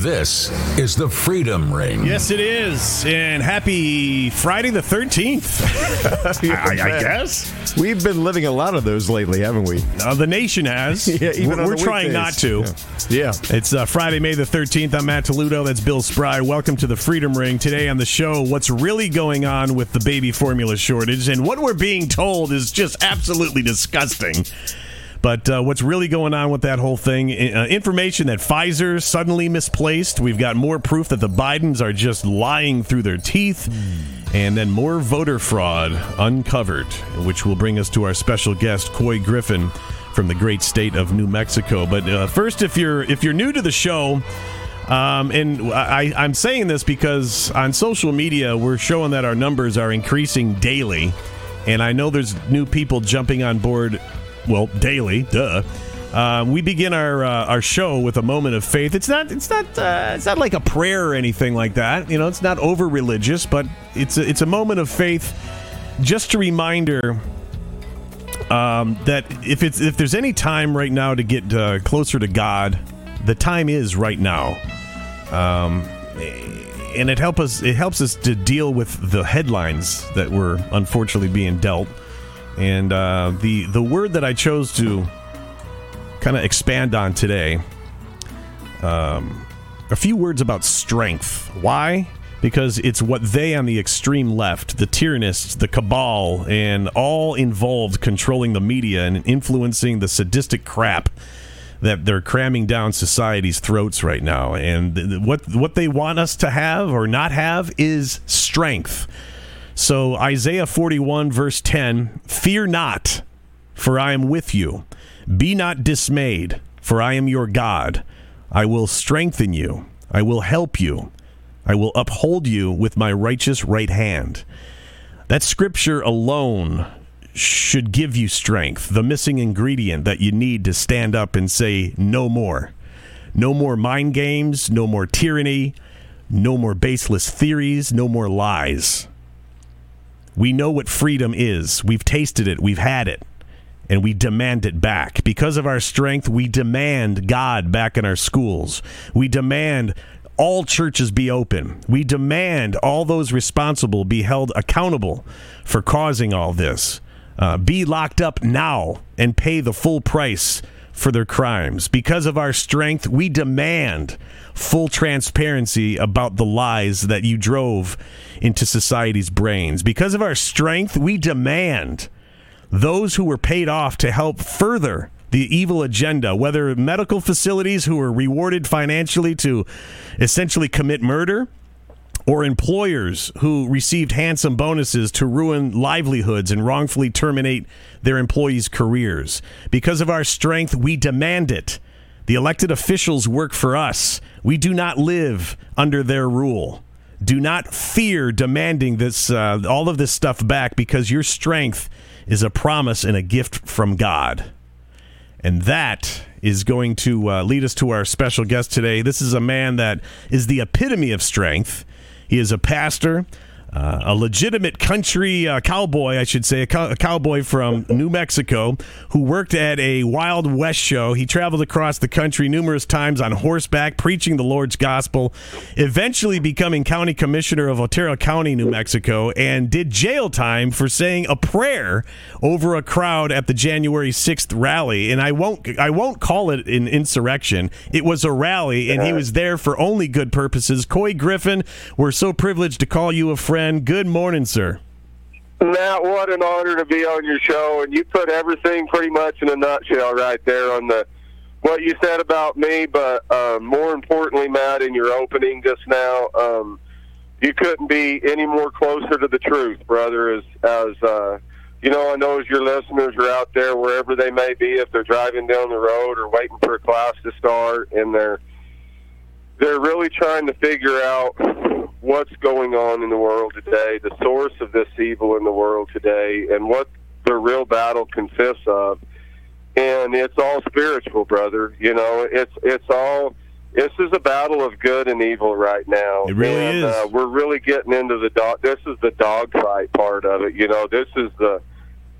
This is the Freedom Ring. Yes, it is. And happy Friday the 13th. I, I guess. We've been living a lot of those lately, haven't we? Uh, the nation has. Yeah, even we're we're trying not to. Yeah. Yeah. It's uh, Friday, May the 13th. I'm Matt Toledo. That's Bill Spry. Welcome to the Freedom Ring. Today on the show, what's really going on with the baby formula shortage and what we're being told is just absolutely disgusting. But uh, what's really going on with that whole thing? Uh, information that Pfizer suddenly misplaced. We've got more proof that the Bidens are just lying through their teeth. And then more voter fraud uncovered, which will bring us to our special guest, Couy Griffin from the great state of New Mexico. But uh, first, if you're if you're new to the show, um, and I, I'm saying this because on social media we're showing that our numbers are increasing daily, and I know there's new people jumping on board. Well, daily, duh. Uh, we begin our uh, our show with a moment of faith. It's not it's not uh, it's not like a prayer or anything like that. You know, it's not over religious, but it's a, it's a moment of faith. Just a reminder um, that if it's if there's any time right now to get uh, closer to God, the time is right now. Um, and it help us it helps us to deal with the headlines that we're unfortunately being dealt. And uh, the the word that I chose to kind of expand on today, um, a few words about strength. Why? Because it's what they on the extreme left, the tyrannists, the cabal, and all involved controlling the media and influencing the sadistic crap that they're cramming down society's throats right now. And th- what what they want us to have or not have is strength. So Isaiah 41 verse 10, fear not, for I am with you. Be not dismayed, for I am your God. I will strengthen you. I will help you. I will uphold you with my righteous right hand. That scripture alone should give you strength, the missing ingredient that you need to stand up and say, no more. No more mind games, no more tyranny, no more baseless theories, no more lies. We know what freedom is. We've tasted it, we've had it, and we demand it back. Because of our strength, we demand God back in our schools. We demand all churches be open. We demand all those responsible be held accountable for causing all this. Uh, be locked up now and pay the full price for their crimes. Because of our strength, we demand full transparency about the lies that you drove into society's brains. Because of our strength, we demand those who were paid off to help further the evil agenda, whether medical facilities who were rewarded financially to essentially commit murder, or employers who received handsome bonuses to ruin livelihoods and wrongfully terminate their employees' careers. Because of our strength, we demand it. The elected officials work for us. We do not live under their rule. Do not fear demanding this, uh, all of this stuff back, because your strength is a promise and a gift from God. And that is going to uh, lead us to our special guest today. This is a man that is the epitome of strength. He is a pastor, uh, a legitimate country uh, cowboy, I should say, a, cow- a cowboy from New Mexico who worked at a Wild West show. He traveled across the country numerous times on horseback, preaching the Lord's gospel, eventually becoming county commissioner of Otero County, New Mexico, and did jail time for saying a prayer over a crowd at the January 6th rally. And I won't, I won't call it an insurrection. It was a rally, and he was there for only good purposes. Couy Griffin, we're so privileged to call you a friend. Good morning, sir. Matt, what an honor to be on your show, and you put everything pretty much in a nutshell right there on the what you said about me. But um, more importantly, Matt, in your opening just now, um, you couldn't be any more closer to the truth, brother. As as uh, you know, I know as your listeners are out there, wherever they may be, if they're driving down the road or waiting for a class to start, and they're they're really trying to figure out what's going on in the world today, the source of this evil in the world today, and what the real battle consists of. And it's all spiritual, brother. You know, it's it's all. This is a battle of good and evil right now. It really and, is. Uh, we're really getting into the dog. This is the dogfight part of it. You know, this is the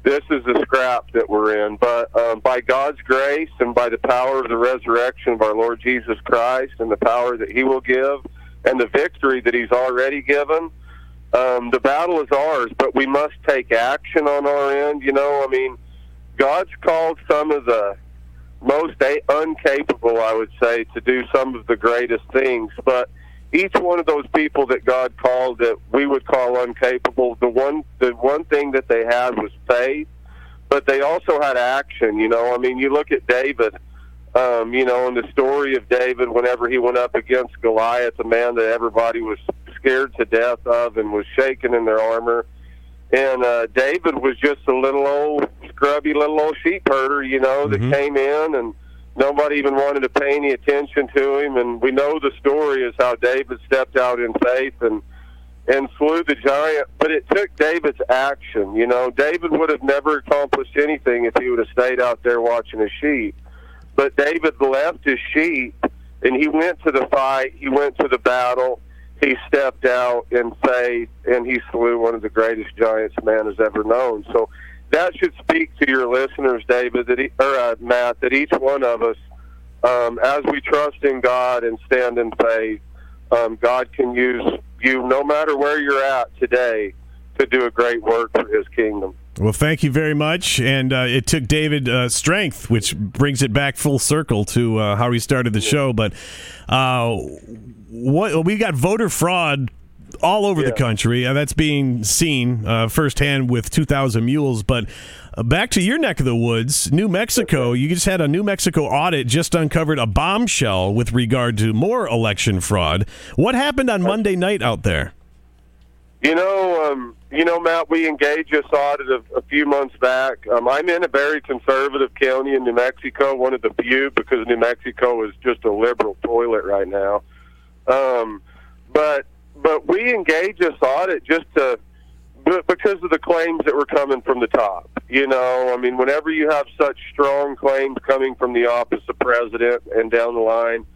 this is the scrap that we're in. But um, by God's grace and by the power of the resurrection of our Lord Jesus Christ and the power that He will give and the victory that He's already given, um, the battle is ours. But we must take action on our end. You know, I mean, God's called some of the most a- uncapable, I would say, to do some of the greatest things. But each one of those people that God called that we would call uncapable, the one the one thing that they had was faith, but they also had action. You know, I mean, you look at David. Um, you know, in the story of David, whenever he went up against Goliath, a man that everybody was scared to death of and was shaken in their armor, and uh, David was just a little old scrubby little old sheep herder, you know, that Mhm. came in and nobody even wanted to pay any attention to him. And we know the story is how David stepped out in faith and and slew the giant. But it took David's action. You know, David would have never accomplished anything if he would have stayed out there watching his sheep. But David left his sheep and he went to the fight. He went to the battle. He stepped out in faith and he slew one of the greatest giants man has ever known. So that should speak to your listeners, David, that he, or uh, Matt, that each one of us, um, as we trust in God and stand in faith, um, God can use you no matter where you're at today to do a great work for His kingdom. Well, thank you very much. And uh, it took David uh, strength, which brings it back full circle to uh, how he started the show. But uh, what we got voter fraud all over the country. Uh, that's being seen uh, firsthand with 2,000 Mules. But uh, back to your neck of the woods, New Mexico. You just had a New Mexico audit just uncovered a bombshell with regard to more election fraud. What happened on Monday night out there? You know, um, you know, Matt, we engaged this audit a, a few months back. Um, I'm in a very conservative county in New Mexico, one of the few, because New Mexico is just a liberal toilet right now. Um, but but we engage this audit just to because of the claims that were coming from the top. You know, I mean, whenever you have such strong claims coming from the office of president and down the line,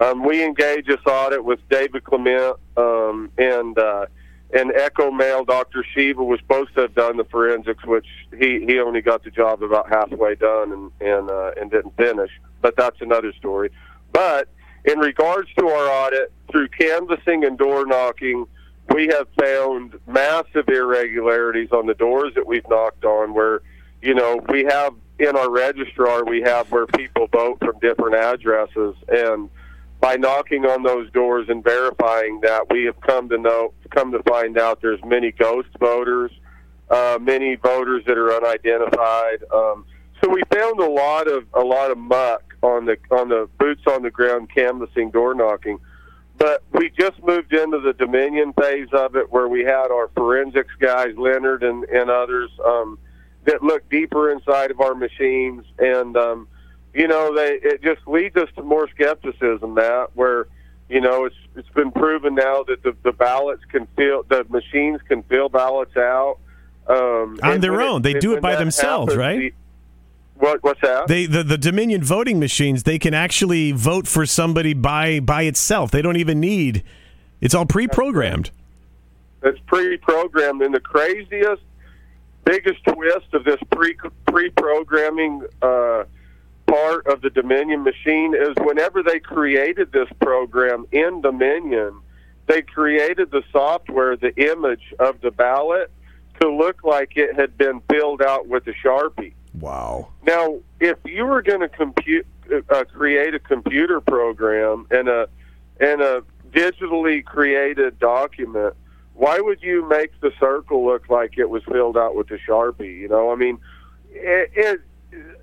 um, we engage this audit with David Clements um, and. Uh, and EchoMail, Dr. Shiva was supposed to have done the forensics, which he, he only got the job about halfway done and and uh, and didn't finish. But that's another story. But in regards to our audit, through canvassing and door knocking, we have found massive irregularities on the doors that we've knocked on. Where you know we have in our registrar, we have where people vote from different addresses and by knocking on those doors and verifying that, we have come to know, come to find out there's many ghost voters, uh, many voters that are unidentified. Um, so we found a lot of a lot of muck on the on the boots on the ground canvassing, door knocking. But we just moved into the Dominion phase of it, where we had our forensics guys, Leonard and, and others, um, that look deeper inside of our machines and. Um, you know, they it just leads us to more skepticism, that where you know it's it's been proven now that the, the ballots can fill the machines can fill ballots out um, On their own. They do it by themselves, happens, right? What what's that? They the, the Dominion voting machines they can actually vote for somebody by by itself. They don't even need. It's all pre-programmed. It's pre-programmed, and the craziest, biggest twist of this pre pre-programming uh, part of the Dominion machine is whenever they created this program in Dominion, they created the software, the image of the ballot, to look like it had been filled out with a sharpie. Wow. Now, if you were going to compute, uh, create a computer program and a and a digitally created document, why would you make the circle look like it was filled out with a sharpie? You know, I mean, it, it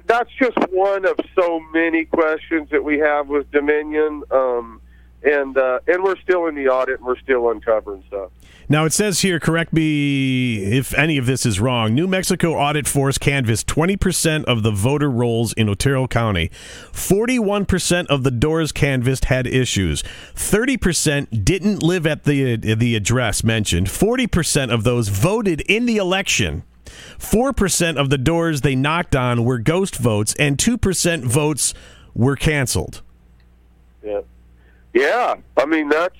that's just one of so many questions that we have with Dominion. Um, and uh, and we're still in the audit and we're still uncovering stuff. Now it says here, correct me if any of this is wrong. New Mexico Audit Force canvassed 20% of the voter rolls in Otero County. 41% of the doors canvassed had issues. 30% didn't live at the the address mentioned. 40% of those voted in the election. 4% of the doors they knocked on were ghost votes and 2% votes were canceled. Yeah, yeah. I mean that's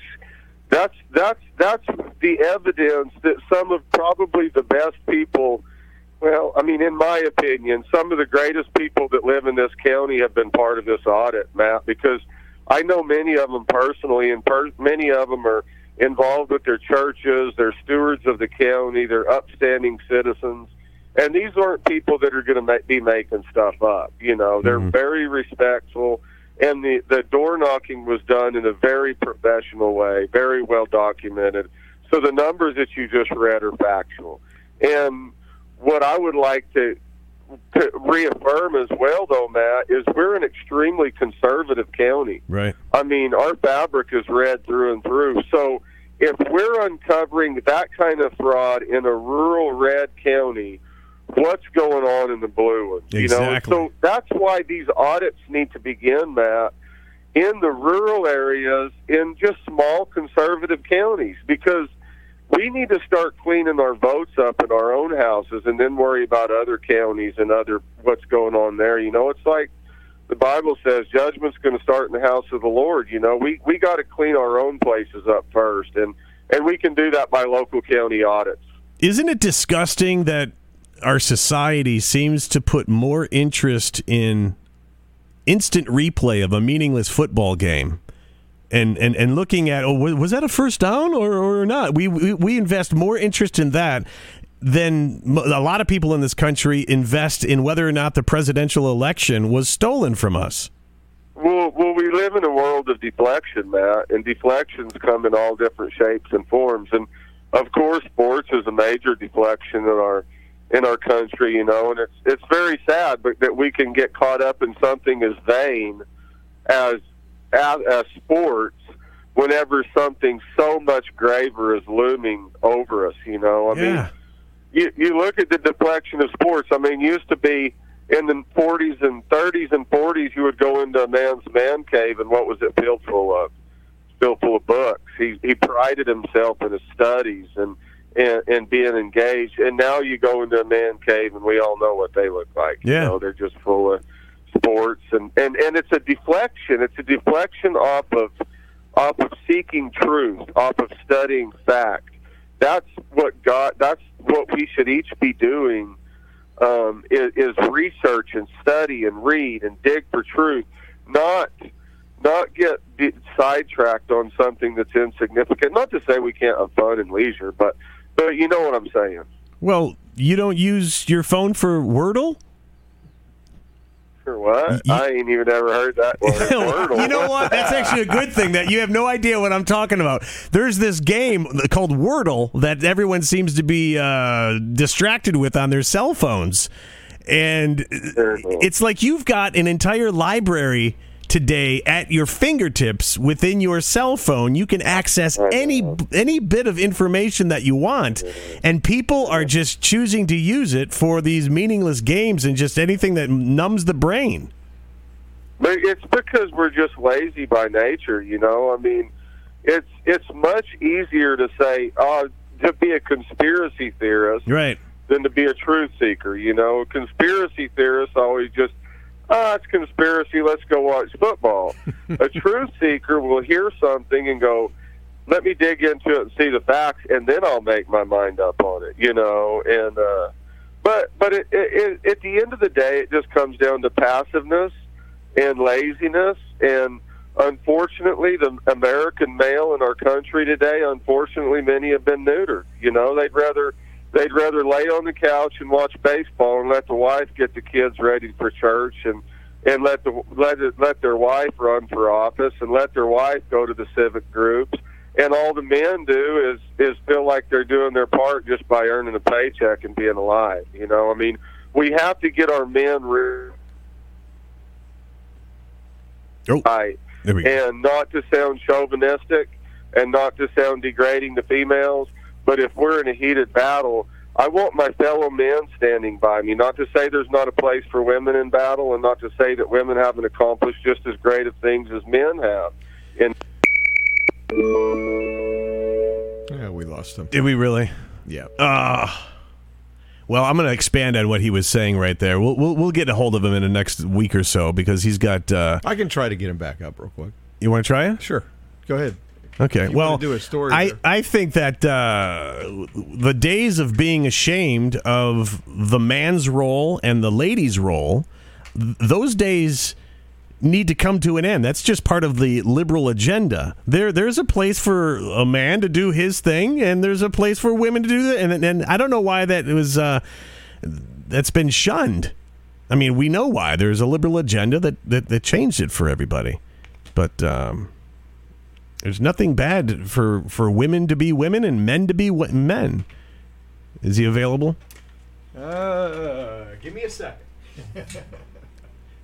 that's that's that's the evidence that some of probably the best people Well, I mean, in my opinion, some of the greatest people that live in this county have been part of this audit, Matt, because I know many of them personally, and per- many of them are involved with their churches. They're stewards of the county. They're upstanding citizens. And these aren't people that are going to ma- be making stuff up. You know, they're Mhm. very respectful. And the, the door knocking was done in a very professional way, very well documented. So the numbers that you just read are factual. And what I would like to, to reaffirm as well, though, Matt, is we're an extremely conservative county. Right. I mean, our fabric is red through and through. So if we're uncovering that kind of fraud in a rural red county, what's going on in the blue ones? You Exactly. know, so that's why these audits need to begin, Matt, in the rural areas in just small conservative counties because we need to start cleaning our votes up in our own houses and then worry about other counties and other what's going on there. You know, it's like the Bible says judgment's going to start in the house of the Lord. You know, we we got to clean our own places up first, and and we can do that by local county audits. Isn't it disgusting that our society seems to put more interest in instant replay of a meaningless football game? And, and, and looking at oh was that a first down or, or not we, we we invest more interest in that than a lot of people in this country invest in whether or not the presidential election was stolen from us Well, well, we live in a world of deflection, Matt, and deflections come in all different shapes and forms. And of course, sports is a major deflection in our in our country, you know, and it's it's very sad, but that we can get caught up in something as vain as as, as sports whenever something so much graver is looming over us. You know, I mean you you look at the deflection of sports. I mean, used to be in the 40s and 30s and 40s, you would go into a man's man cave, and what was it filled full of? Filled full of books. He he prided himself in his studies and and, and being engaged. And now you go into a man cave, and we all know what they look like. Yeah. You know, they're just full of sports, and and and it's a deflection. It's a deflection off of off of seeking truth, off of studying fact. That's what God. That's what we should each be doing. Um, is, is research and study and read and dig for truth, not not get de- sidetracked on something that's insignificant. Not to say we can't have fun and leisure, but but you know what I'm saying. well you don't use your phone for wordle For what? You- I ain't even ever heard that word. You know what? That's actually a good thing that you have no idea what I'm talking about. There's this game called Wordle that everyone seems to be uh, distracted with on their cell phones. And it's like you've got an entire library today at your fingertips within your cell phone. You can access any any bit of information that you want, and people are just choosing to use it for these meaningless games and just anything that numbs the brain. But it's because we're just lazy by nature, you know. I mean, it's it's much easier to say, "Oh, to be a conspiracy theorist," Right. than to be a truth seeker. You know, conspiracy theorists always just, "Ah, it's conspiracy. Let's go watch football." a truth seeker will hear something and go, "Let me dig into it and see the facts, and then I'll make my mind up on it." You know, and uh, but but it, it, it, at the end of the day, it just comes down to passiveness and laziness and unfortunately the american male in our country today unfortunately many have been neutered you know they'd rather they'd rather lay on the couch and watch baseball and let the wife get the kids ready for church and and let the let it, let their wife run for office and let their wife go to the civic groups. And all the men do is is feel like they're doing their part just by earning a paycheck and being alive you know? I mean we have to get our men re- Oh, right. there we go. and not to sound chauvinistic and not to sound degrading to females, but if we're in a heated battle, I want my fellow men standing by me. Not to say there's not a place for women in battle, and not to say that women haven't accomplished just as great of things as men have. And Yeah, we lost him. Did we really? Yeah. Uh, well, I'm going to expand on what he was saying right there. We'll, we'll we'll get a hold of him in the next week or so because he's got. Uh, I can try to get him back up real quick. you want to try it? Sure. Go ahead. Okay. Well, do a story I, there. I think that uh, the days of being ashamed of the man's role and the lady's role, th- those days need to come to an end. That's just part of the liberal agenda. There, there's a place for a man to do his thing, and there's a place for women to do that. And, and I don't know why that was uh, that's been shunned. I mean, we know why. There's a liberal agenda that that, that changed it for everybody, but. Um, there's nothing bad for for women to be women and men to be w- men. Is he available? Uh, give me a second.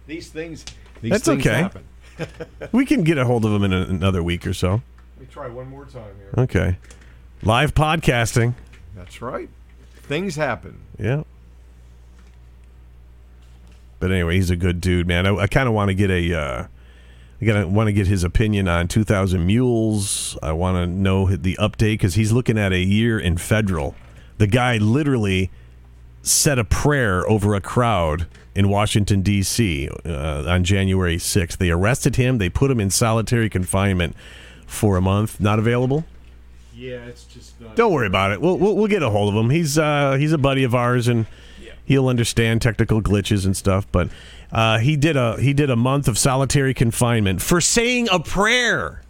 these things. These That's things okay. Happen. We can get a hold of him in a, another week or so. Let me try one more time here. Okay. Live podcasting. That's right. Things happen. Yeah. But anyway, he's a good dude, man. I, I kind of want to get a. Uh, I gotta want to get his opinion on 2,000 Mules. I want to know the update because he's looking at a year in federal. The guy literally said a prayer over a crowd in Washington D.C. Uh, on January 6th. They arrested him. They put him in solitary confinement for a month. Not available. Yeah, it's just. Not Don't worry about it. We'll we'll, we'll get a hold of him. He's uh, he's a buddy of ours, and he'll understand technical glitches and stuff. But uh, he did a he did a month of solitary confinement for saying a prayer.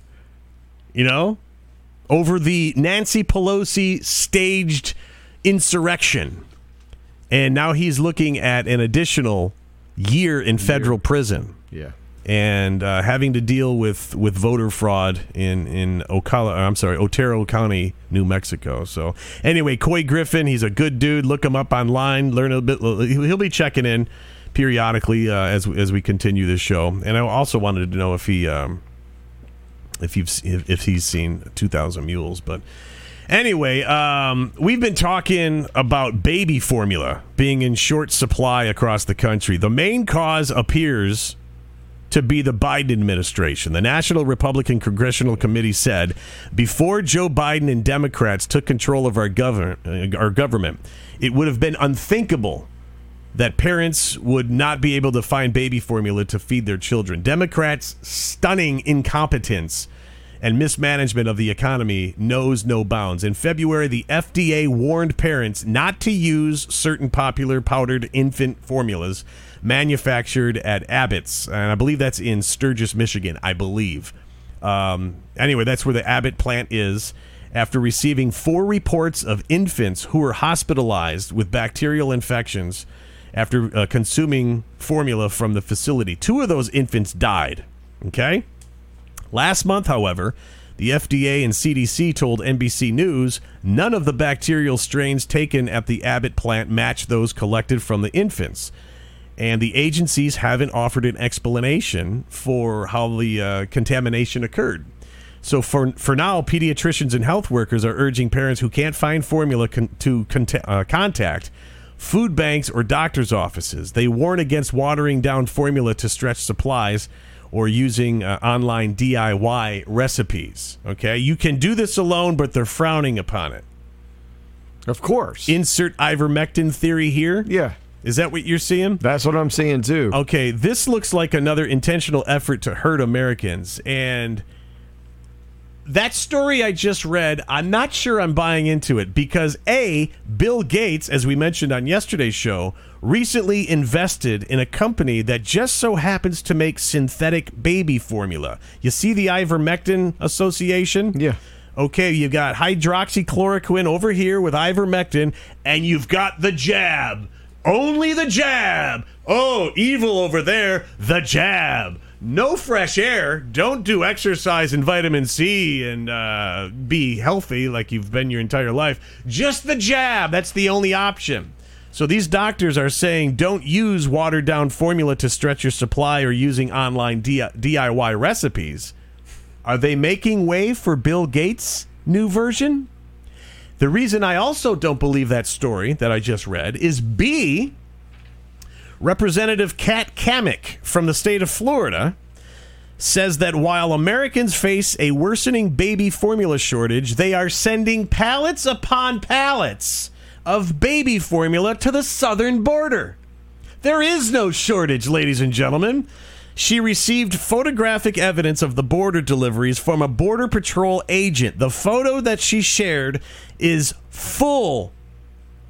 You know, over the Nancy Pelosi staged insurrection, and now he's looking at an additional year in federal prison Yeah. and uh, having to deal with, with voter fraud in in Ocala, I'm sorry, Otero County, New Mexico. So anyway, Couy Griffin, he's a good dude. Look him up online. Learn a bit. He'll be checking in periodically uh, as as we continue this show. And I also wanted to know if he um, if you've if, if he's seen 2,000 Mules, but. Anyway, um, we've been talking about baby formula being in short supply across the country. The main cause appears to be the Biden administration. The National Republican Congressional Committee said before Joe Biden and Democrats took control of our government, uh, our government, it would have been unthinkable that parents would not be able to find baby formula to feed their children. Democrats' stunning incompetence and mismanagement of the economy knows no bounds. In February, the FDA warned parents not to use certain popular powdered infant formulas manufactured at Abbott's, and I believe that's in Sturgis, Michigan. I believe. Um, anyway, that's where the Abbott plant is. After receiving four reports of infants who were hospitalized with bacterial infections after uh, consuming formula from the facility, two of those infants died. Okay. Last month, however, the FDA and CDC told NBC News none of the bacterial strains taken at the Abbott plant match those collected from the infants. And the agencies haven't offered an explanation for how the uh, contamination occurred. So for for now, pediatricians and health workers are urging parents who can't find formula con- to conta- uh, contact food banks or doctors' offices. They warn against watering down formula to stretch supplies or using uh, online DIY recipes. Okay, you can do this alone, but they're frowning upon it. Of course. Insert ivermectin theory here. yeah. Is that what you're seeing? That's what I'm seeing too. Okay, this looks like another intentional effort to hurt Americans. And that story I just read, I'm not sure I'm buying into it because A, Bill Gates, as we mentioned on yesterday's show, recently invested in a company that just so happens to make synthetic baby formula. You see the ivermectin association? Yeah. Okay, you've got hydroxychloroquine over here with ivermectin, and you've got the jab. Only the jab. Oh, evil over there, the jab. No fresh air. Don't do exercise and vitamin C and uh, be healthy like you've been your entire life. Just the jab. That's the only option. So these doctors are saying don't use watered down formula to stretch your supply or using online DIY recipes. Are they making way for Bill Gates' new version? The reason I also don't believe that story that I just read is B. Representative Kat Cammack from the state of Florida says that while Americans face a worsening baby formula shortage, they are sending pallets upon pallets of baby formula to the southern border. There is no shortage, ladies and gentlemen. She received photographic evidence of the border deliveries from a Border Patrol agent. The photo that she shared is full.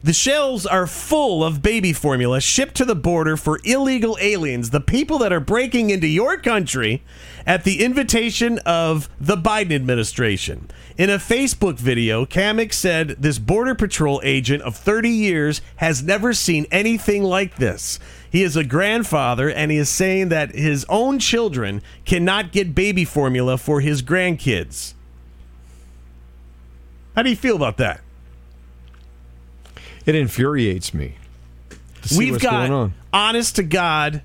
The shelves are full of baby formula shipped to the border for illegal aliens, the people that are breaking into your country at the invitation of the Biden administration. In a Facebook video, Cammack said this Border Patrol agent of 30 years has never seen anything like this. He is a grandfather, and he is saying that his own children cannot get baby formula for his grandkids. How do you feel about that? It infuriates me. We've got going on. honest to God,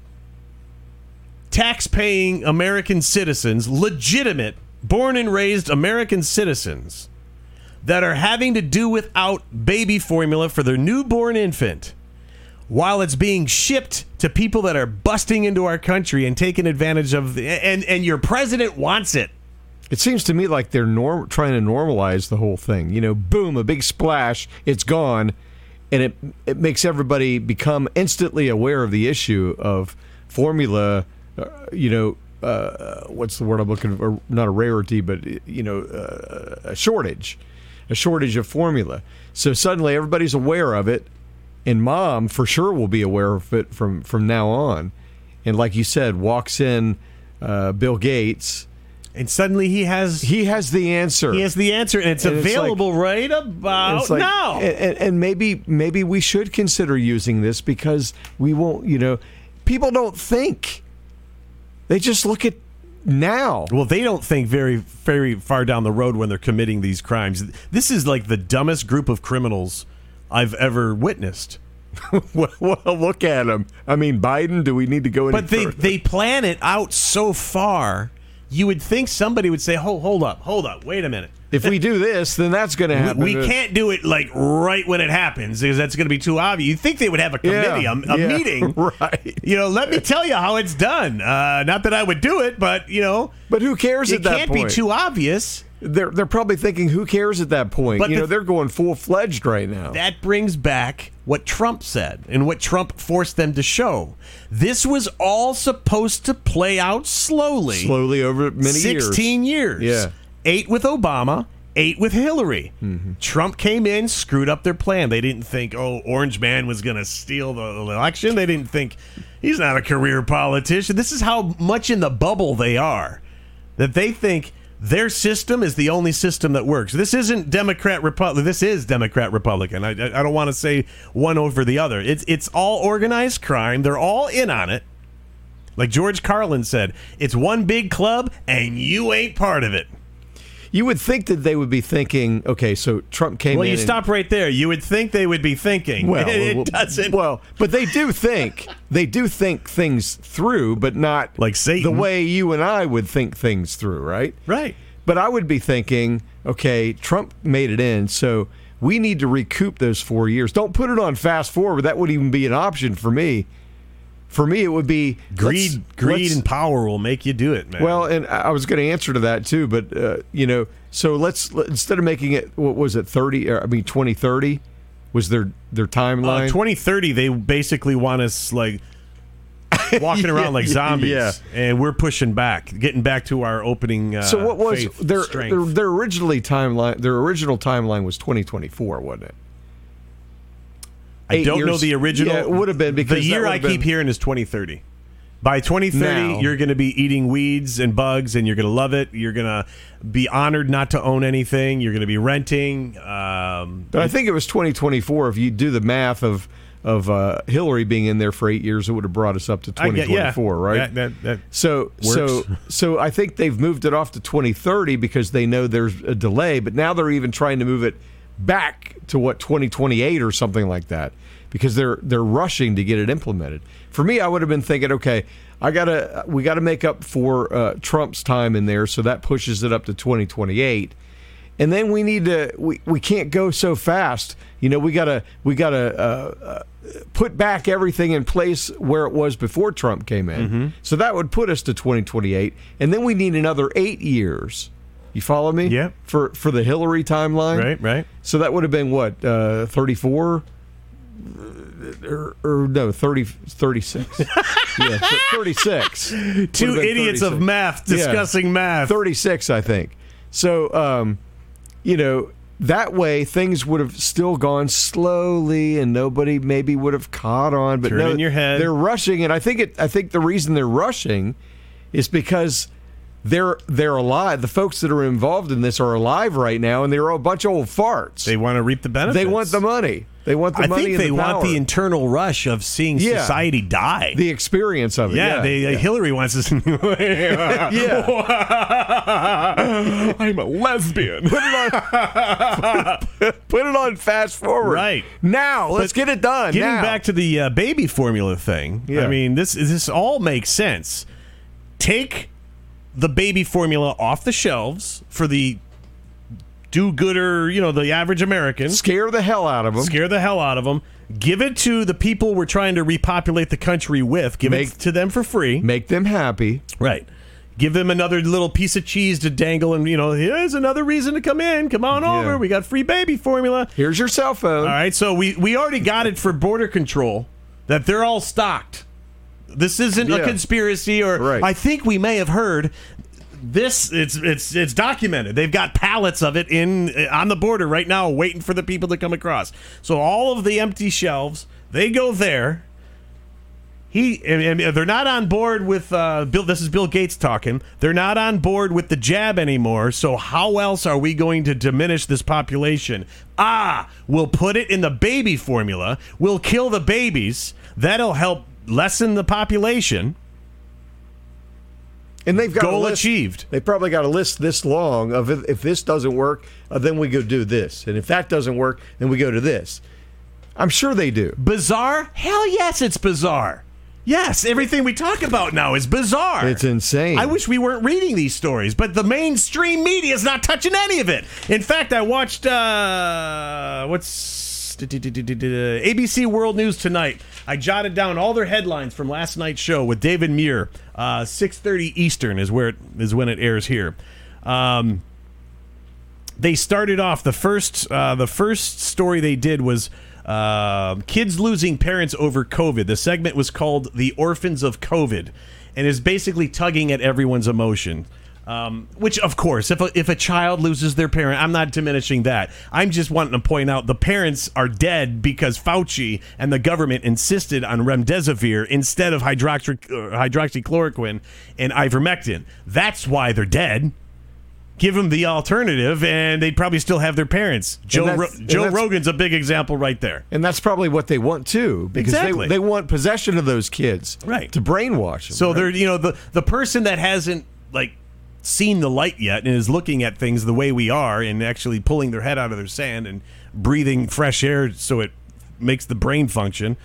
tax paying American citizens, legitimate, born and raised American citizens, that are having to do without baby formula for their newborn infant while it's being shipped to people that are busting into our country and taking advantage of the, and and your president wants it It seems to me like they're norm- trying to normalize the whole thing. You know, boom, a big splash, it's gone, and it it makes everybody become instantly aware of the issue of formula. Uh, you know, uh, what's the word I'm looking for? Not a rarity, but you know, uh, a shortage, a shortage of formula. So suddenly everybody's aware of it, and mom for sure will be aware of it from from now on. And like you said, walks in uh, Bill Gates and suddenly he has he has the answer. he has the answer and it's And it's available right about like- now and, and- maybe maybe we should consider using this because we won't. You know, people don't think; they just look at now. Well, they don't think very, very far down the road when they're committing these crimes. This is like the dumbest group of criminals I've ever witnessed. well, well, look at them. I mean, Biden. Do we need to go any But they further? they plan it out so far. You would think somebody would say, "Hold, hold up, hold up, wait a minute. if we do this, then that's going to happen. We, we can't do it like right when it happens because that's going to be too obvious." You think they would have a committee, a, a yeah, meeting, right? You know, let me tell you how it's done. Uh, not that I would do it, but you know, But who cares it at that can't point? be too obvious. They're they're probably thinking, who cares at that point? But you the- know, they're going full fledged right now. That brings back what Trump said and what Trump forced them to show. This was all supposed to play out slowly. Slowly over many years. 16 years. Yeah. Mm-hmm. Eight with Obama, eight with Hillary. Trump came in, screwed up their plan. They didn't think, oh, Orange Man was going to steal the election. They didn't think he's not a career politician. This is how much in the bubble they are that they think their system is the only system that works. This isn't Democrat Republican. This is Democrat Republican. I, I don't want to say one over the other. It's it's all organized crime. They're all in on it. Like George Carlin said, it's one big club and you ain't part of it. You would think that they would be thinking, okay, so Trump came Well, in. you stop right there. You would think they would be thinking. Well, it, well, doesn't. Well, but they do think they do think things through, but not Like Satan. the way you and I would think things through, right? right. But I would be thinking, okay, Trump made it in, so we need to recoup those four years. Don't put it on fast forward. That would even be an option for me. For me, it would be Greed, let's- greed, let's- and power will make you do it, man. well, and I was going to answer to that too, but uh, you know, so let's let- instead of making it what was it thirty? Or, I mean, twenty thirty was their their Uh, timeline. 2030, they basically want us like walking around like zombies, Yeah. and we're pushing back, getting back to our opening. Uh, So what was their, their their originally timeline? Their original timeline was 2024, wasn't it? I don't know the original. Yeah, it would have been because the year I have keep hearing is 2030. By 2030, Now. you're going to be eating weeds and bugs, and you're going to love it. You're going to be honored not to own anything. You're going to be renting. Um, But I think it was 2024. If you do the math of of uh, Hillary being in there for eight years, it would have brought us up to I yeah, 2024, right? That, that, that, So so so I think they've moved it off to 2030 because they know there's a delay, but now they're even trying to move it back to what 2028 or something like that because they're they're rushing to get it implemented. For me, I would have been thinking, okay, I gotta we got to make up for uh, Trump's time in there, so that pushes it up to 2028 and then we need to we, we can't go so fast you know we gotta we gotta uh, uh, put back everything in place where it was before trump came in Mm-hmm. so that would put us to 2028 and then we need another eight years you follow me Yeah. for for the hillary timeline right, right. so that would have been what uh, 34 or, or no, 30, 36. yeah, 36. Two idiots of 36. math Yeah. discussing math. 36, I think. So, um, you know, that way things would have still gone slowly and nobody maybe would have caught on. But Turn no, in your head. they're rushing. And I think it, I think the reason they're rushing is because they're, they're alive. The folks that are involved in this are alive right now and they're a bunch of old farts. They want to reap the benefits. They want the money. They want the I money think and they the want the internal rush of seeing Yeah. society die. the experience of it. yeah, Yeah, they, uh, Hillary wants us. Yeah. I'm a lesbian. Put it on. put it on. Fast forward. Right. now. Let's But get it done. Getting now. back to the uh, baby formula thing, Yeah. I mean this this all makes sense. Take the baby formula off the shelves for the do-gooder, you know, the average American. scare the hell out of them. Scare the hell out of them. Give it to the people we're trying to repopulate the country with. Give Make- it to them for free. Make them happy. Right. Give them another little piece of cheese to dangle, and you know, here's another reason to come in. Come on Yeah. over. We got free baby formula. Here's your cell phone. All right, so we we already got it for border control that they're all stocked. This isn't a conspiracy, or Right. I think we may have heard this. It's it's it's documented. They've got pallets of it in on the border right now, waiting for the people to come across. So all of the empty shelves, they go there. He and, and they're not on board with uh, Bill. This is Bill Gates talking. They're not on board with the jab anymore. So how else are we going to diminish this population? Ah, we'll put it in the baby formula. We'll kill the babies. That'll help lessen the population. And they've got Goal a list, achieved. They probably got a list this long of if, if this doesn't work, uh, then we go do this, and if that doesn't work, then we go to this. I'm sure they do. Bizarre? Hell yes, it's bizarre. Yes, everything we talk about now is bizarre. It's insane. I wish we weren't reading these stories, but the mainstream media is not touching any of it. In fact, I watched uh, what's ABC World News tonight. I jotted down all their headlines from last night's show with David Muir. Uh, Six thirty Eastern is where it is when it airs here. Um, they started off the first uh, the first story they did was uh, kids losing parents over COVID. The segment was called "The Orphans of COVID," and is basically tugging at everyone's emotion. Um, which, of course, if a, if a child loses their parent, I'm not diminishing that. I'm just wanting to point out the parents are dead because Fauci and the government insisted on remdesivir instead of hydroxy, uh, hydroxychloroquine and ivermectin. That's why they're dead give them the alternative, and they'd probably still have their parents. Joe Ro- Joe Rogan's a big example right there. And that's probably what they want too, because Exactly. they, they want possession of those kids, Right. To brainwash them. So right? they're you know the the person that hasn't like seen the light yet and is looking at things the way we are and actually pulling their head out of their sand and breathing fresh air so it makes the brain function.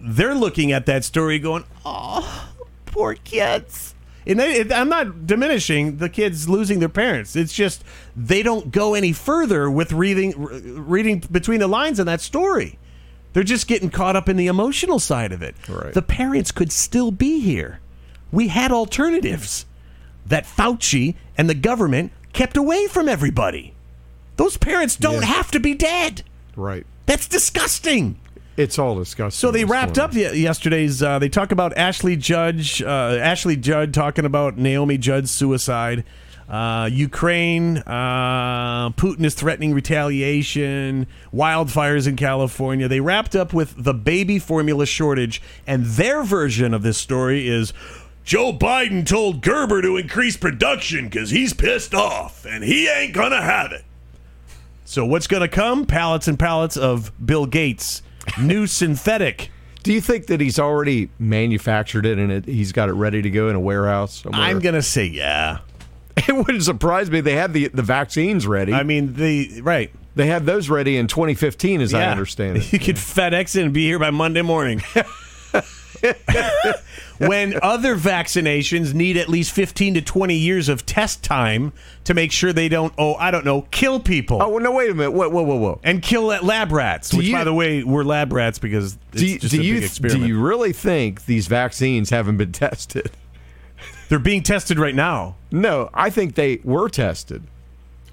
They're looking at that story going, "Oh, poor kids." And they, it, I'm not diminishing the kids losing their parents. It's just they don't go any further with reading reading between the lines in that story. They're just getting caught up in the emotional side of it. Right. The parents could still be here. We had alternatives that Fauci and the government kept away from everybody. Those parents don't Yeah. have to be dead. right. That's disgusting. It's all disgusting. So they wrapped morning. up yesterday's. Uh, they talk about Ashley Judge, uh, Ashley Judd talking about Naomi Judd's suicide. Uh, Ukraine, uh, Putin is threatening retaliation, wildfires in California. They wrapped up with the baby formula shortage, and their version of this story is Joe Biden told Gerber to increase production because he's pissed off and he ain't gonna have it. So what's gonna come? Pallets and pallets of Bill Gates' new synthetic. Do you think that he's already manufactured it and it, he's got it ready to go in a warehouse? Somewhere? I'm gonna say yeah. It wouldn't surprise me. They had the the vaccines ready. I mean the right. they had those ready in 2015, as I understand it. You could FedEx it and be here by Monday morning. when other vaccinations need at least 15 to 20 years of test time to make sure they don't, oh, I don't know, kill people. Oh well, no! Wait a minute! Whoa, whoa, whoa, whoa! And kill lab rats, which, you- by the way, were lab rats because it's Do you, just do a you big do you really think these vaccines haven't been tested? They're being tested right now. No, I think they were tested.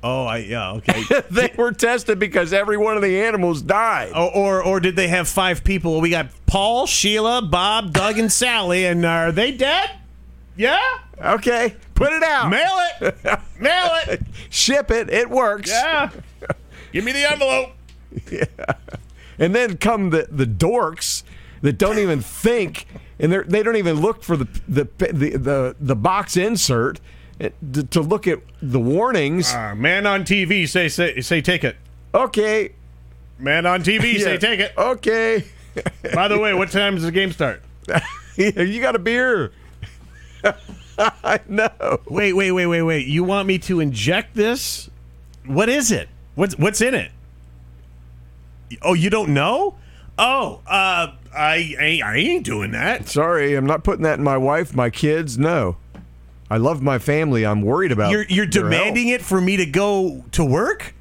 Oh, I yeah, okay. they were tested because every one of the animals died. or, or or did they have five people? We got Paul, Sheila, Bob, Doug, and Sally, and are they dead? Yeah. Okay, put it out. Mail it. Mail it. Ship it. It works. Yeah. Give me the envelope. yeah. And then come the, the dorks that don't even think, and they they don't even look for the the the the, the box insert eh, to, to look at the warnings. Uh, man on TV say say say take it. Okay, Man on TV say take it. okay. By the way, what time does the game start? you got a beer. I know. Wait, wait, wait, wait, wait. You want me to inject this? What is it? What's what's in it? Oh, you don't know? Oh, uh, I I, I ain't doing that. Sorry, I'm not putting that in my wife, my kids. No, I love my family. I'm worried about. You're you're demanding it for me to go to work?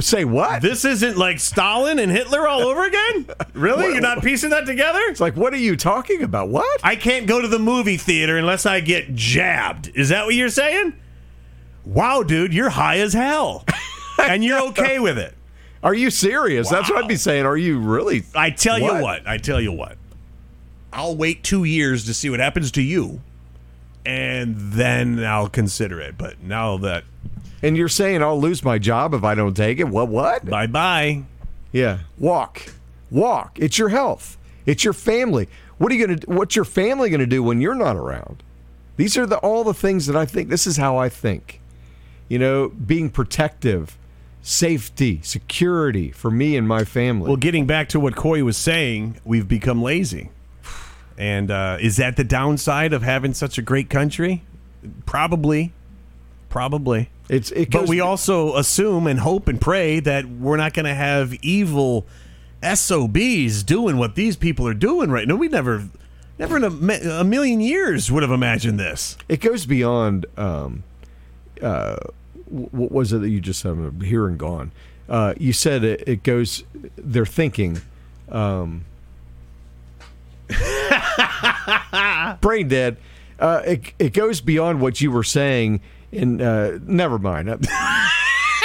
Say what? This isn't like Stalin and Hitler all over again? Really? What- You're not piecing that together? it's like, what are you talking about? What? I can't go to the movie theater unless I get jabbed. Is that what you're saying? Wow, dude, you're high as hell. and you're okay with it. Are you serious? That's what I'd be saying. Are you really? I tell you What? what, I tell you what. I'll wait two years to see what happens to you, and then I'll consider it. But now that And you're saying I'll lose my job if I don't take it? What? What? bye bye. Yeah. Walk. Walk. It's your health. It's your family. What are you gonna? What's your family gonna do when you're not around? These are the all the things that I think. This is how I think. You know, being protective, safety, security for me and my family. Well, getting back to what Couy was saying, we've become lazy. And uh, is that the downside of having such a great country? Probably. Probably. it's it But we also assume and hope and pray that we're not going to have evil SOBs doing what these people are doing right now. We never, never in a, a million years would have imagined this. it goes beyond. Um, uh, what was it that you just said? I'm here and gone. Uh, you said it, it goes. They're thinking. Um, brain dead. Uh, it it goes beyond what you were saying. And uh, never mind.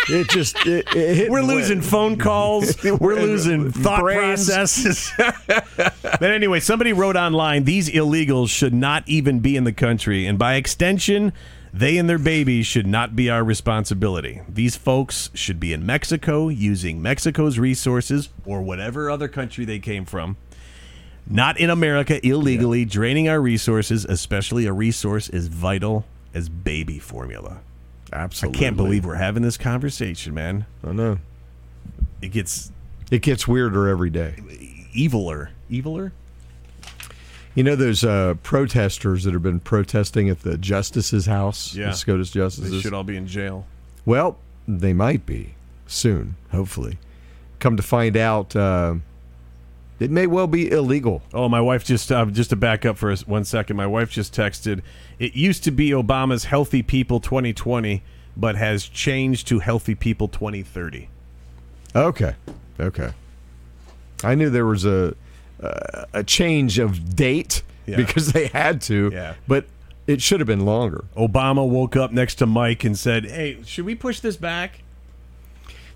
it just it, it We're and went. losing phone calls. We're losing thought Brains. processes. but anyway, somebody wrote online these illegals should not even be in the country. And by extension, they and their babies should not be our responsibility. These folks should be in Mexico using Mexico's resources or whatever other country they came from. Not in America illegally draining our resources, especially a resource as vital as baby formula. Absolutely. I can't believe we're having this conversation, man. I know. It gets It gets weirder every day. eviler. Eviler? You know those uh, protesters that have been protesting at the justice's house, Yeah. the SCOTUS They should all be in jail. Well, they might be soon, hopefully. Come to find out, uh, it may well be illegal. Oh, my wife just uh, just to back up for us one second. My wife just texted. It used to be Obama's Healthy People 2020, but has changed to Healthy People 2030. Okay, okay. I knew there was a uh, a change of date Yeah. because they had to, Yeah. but it should have been longer. Obama woke up next to Mike and said, "Hey, should we push this back?"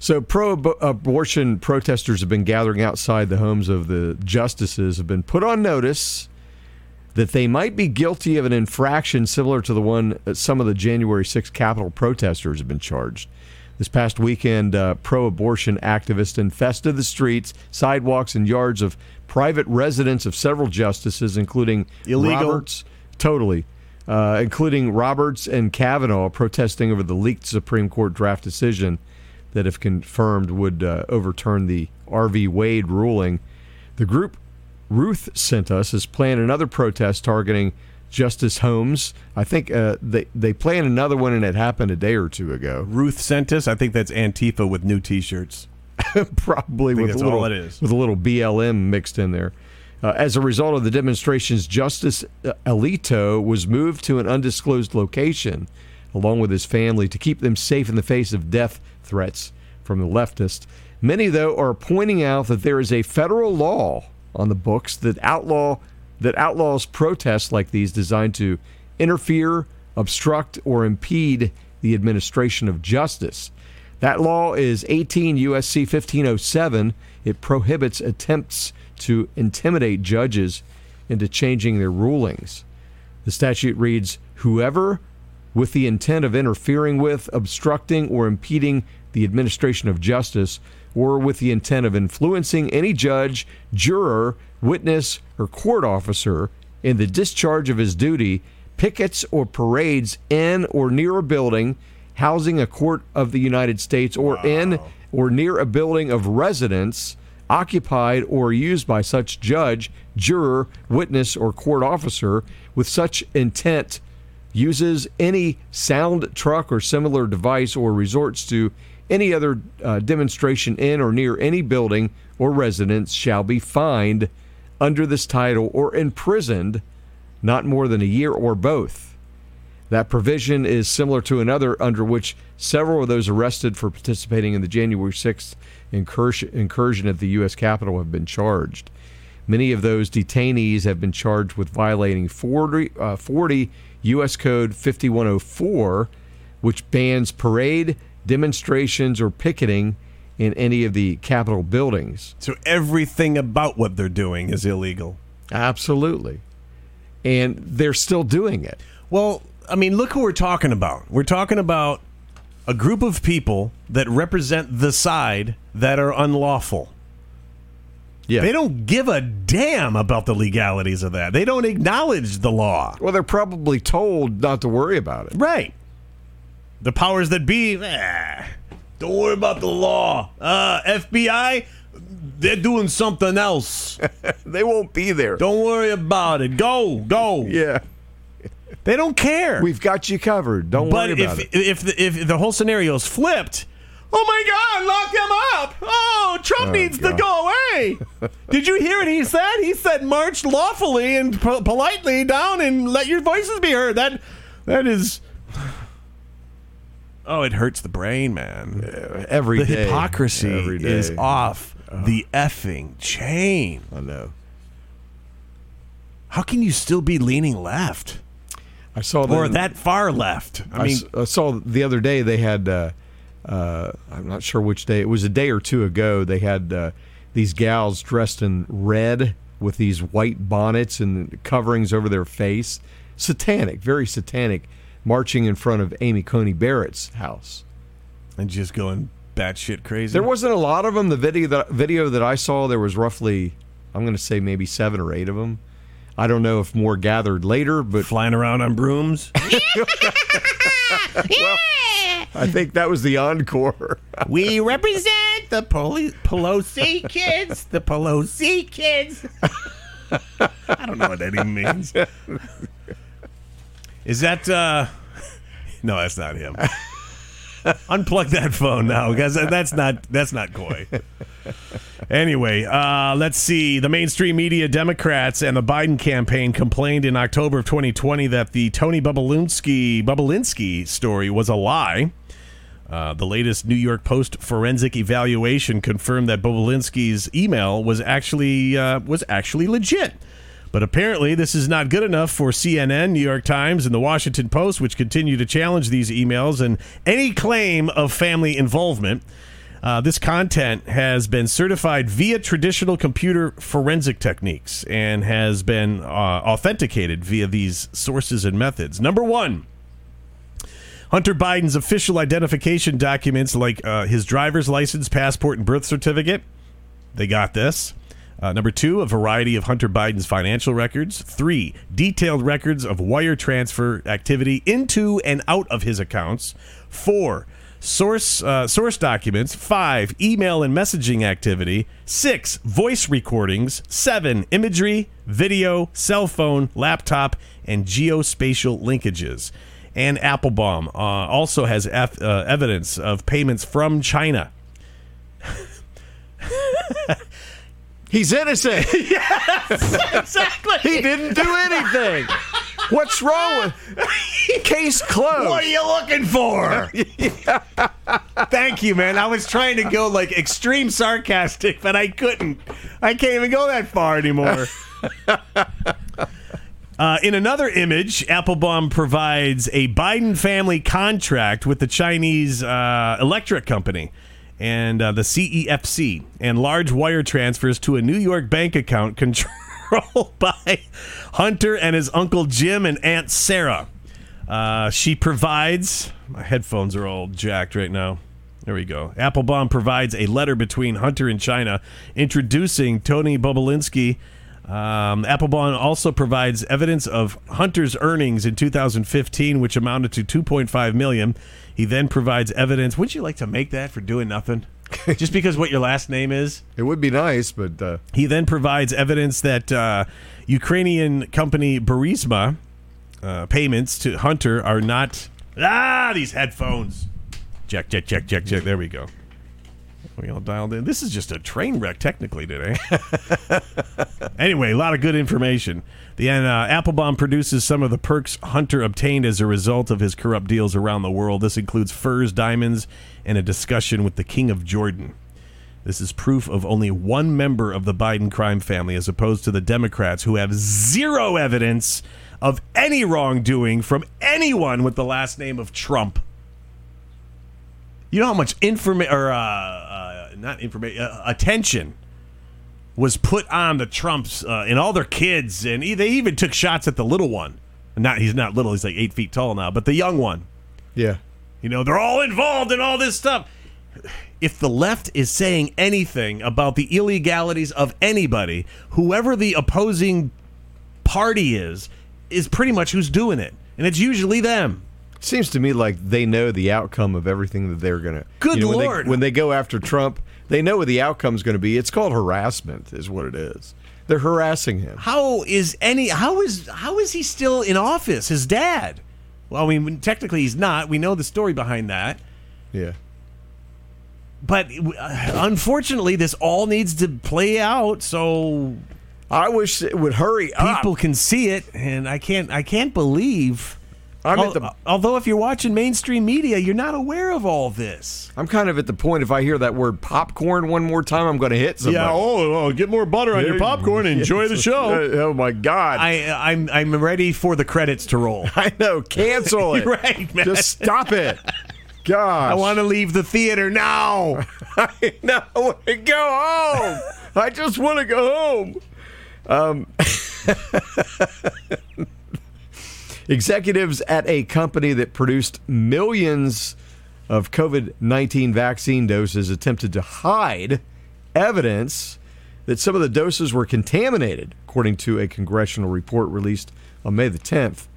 So, pro-abortion protesters have been gathering outside the homes of the justices. Have been put on notice that they might be guilty of an infraction similar to the one some of the January 6th Capitol protesters have been charged. This past weekend, uh, pro-abortion activists infested the streets, sidewalks, and yards of private residence of several justices, including Illegal. Roberts. Totally. Uh, including Roberts and Kavanaugh protesting over the leaked Supreme Court draft decision that, if confirmed, would uh, overturn the Roe v. Wade ruling. The group Ruth sent us has planned another protest targeting Justice Holmes. I think uh, they they planned another one, and it happened a day or two ago. Ruth sent us. I think that's Antifa with new T-shirts. Probably with a little all it is. with a little BLM mixed in there. Uh, as a result of the demonstrations, Justice uh, Alito was moved to an undisclosed location along with his family to keep them safe in the face of death threats from the leftists. Many, though, are pointing out that there is a federal law on the books that outlaw that outlaws protests like these designed to interfere, obstruct, or impede the administration of justice. That law is 18 USC 1507. It prohibits attempts to intimidate judges into changing their rulings. The statute reads Whoever, with the intent of interfering with, obstructing, or impeding the administration of justice, or with the intent of influencing any judge, juror, witness, or court officer in the discharge of his duty, pickets or parades in or near a building housing a court of the United States or in or near a building of residence occupied or used by such judge, juror, witness, or court officer with such intent uses any sound truck or similar device or resorts to any other uh, demonstration in or near any building or residence shall be fined under this title or imprisoned not more than a year or both. That provision is similar to another under which several of those arrested for participating in the January 6th incursion, at the U.S. Capitol have been charged. Many of those detainees have been charged with violating 40, uh, 40 U.S. Code 5104, which bans parade, demonstrations, or picketing in any of the Capitol buildings. So everything about what they're doing is illegal. Absolutely. And they're still doing it. Well, I mean, look who we're talking about. We're talking about a group of people that represent the side that are unlawful. Yeah. They don't give a damn about the legalities of that. They don't acknowledge the law. Well, they're probably told not to worry about it. Right. The powers that be, eh, don't worry about the law. Uh, FBI, they're doing something else. they won't be there. Don't worry about it. Go, go. Yeah. They don't care. We've got you covered. Don't but worry about if, it. if the, if the whole scenario is flipped, oh my God, lock them up! Oh, Trump Oh, needs to go away. Did you hear what he said? He said, "March lawfully and po- politely down and let your voices be heard." That that is. Oh, it hurts the brain, man. Every the day. hypocrisy Every day. is off the effing chain. I know. How can you still be leaning left I saw them, or that far left? I I, mean, s- I saw the other day they had. Uh, uh, I'm not sure which day. It was a day or two ago. They had uh, these gals dressed in red with these white bonnets and coverings over their face. Satanic, very satanic, marching in front of Amy Coney Barrett's house. and just going batshit crazy. There wasn't a lot of them. The video that video that I saw, there was roughly, I'm going to say maybe seven or eight of them. I don't know if more gathered later, but flying around on brooms. I think that was the encore. we represent the Poli- Pelosi kids. The Pelosi kids. I don't know what that even means. Is that? uh No, that's not him. Unplug that phone now, because that's not that's not Couy. Anyway, uh, let's see. The mainstream media, Democrats, and the Biden campaign complained in October of 2020 that the Tony Bobulinski Bobulinski story was a lie. Uh, the latest New York Post forensic evaluation confirmed that Bobulinski's email was actually uh, was actually legit. But apparently, this is not good enough for CNN, New York Times, and the Washington Post, which continue to challenge these emails and any claim of family involvement. Uh, this content has been certified via traditional computer forensic techniques and has been uh, authenticated via these sources and methods. Number one, Hunter Biden's official identification documents, like uh, his driver's license, passport, and birth certificate, they got this. Uh, number two, a variety of Hunter Biden's financial records. Three, detailed records of wire transfer activity into and out of his accounts. Four, source uh, source documents. Five, email and messaging activity. Six, voice recordings. Seven, imagery, video, cell phone, laptop, and geospatial linkages. And Applebaum uh, also has eff- uh, evidence of payments from China. He's innocent. Yes, exactly. he didn't do anything. What's wrong with case closed? What are you looking for? Thank you, man. I was trying to go like extreme sarcastic, but I couldn't. I can't even go that far anymore. Uh, in another image, Applebaum provides a Biden family contract with the Chinese uh, electric company and uh, the CEFC and large wire transfers to a New York bank account controlled by Hunter and his uncle Jim and Aunt Sarah. Uh, she provides. My headphones are all jacked right now. There we go. Applebaum provides a letter between Hunter and China introducing Tony Bobulinski. Um, Applebaum also provides evidence of Hunter's earnings in 2015, which amounted to 2.5 million. He then provides evidence. Wouldn't you like to make that for doing nothing? Just because what your last name is? It would be nice, but uh, He then provides evidence that uh, Ukrainian company Burisma uh, payments to Hunter are not. Ah, these headphones. Check, check, check, check, check. There we go. We all dialed in. This is just a train wreck, technically, today. anyway, a lot of good information. The uh, Applebaum produces some of the perks Hunter obtained as a result of his corrupt deals around the world. This includes furs, diamonds, and a discussion with the King of Jordan. This is proof of only one member of the Biden crime family, as opposed to the Democrats, who have zero evidence of any wrongdoing from anyone with the last name of Trump. You know how much information or uh, uh, not information uh, attention was put on the Trumps uh, and all their kids, and they even took shots at the little one. Not he's not little; he's like eight feet tall now, but the young one. yeah. You know, they're all involved in all this stuff. If the left is saying anything about the illegalities of anybody, whoever the opposing party is, is pretty much who's doing it. And it's usually them. Seems to me like they know the outcome of everything that they're going to. Good when they- Lord. when they go after Trump, they know what the outcome's going to be. It's called harassment, is what it is. They're harassing him. How is any how is how is he still in office? His dad. Well, I mean, technically he's not. We know the story behind that. Yeah. But uh, unfortunately, this all needs to play out so I wish it would hurry up. people can see it and i can't i can't believe I'm Al- at the. although if you're watching mainstream media you're not aware of all this I'm kind of at the point. If I hear that word popcorn one more time, I'm going to hit somebody. Yeah. Oh, get more butter on your popcorn. and Enjoy the show. oh my God! I, I'm I'm ready for the credits to roll. I know. Cancel it. right, man. Just stop it. Gosh. I want to leave the theater now. I know. I want to go home. I just want to go home. Um, executives at a company that produced millions of COVID 19 vaccine doses attempted to hide evidence that some of the doses were contaminated, according to a congressional report released on May the 10th.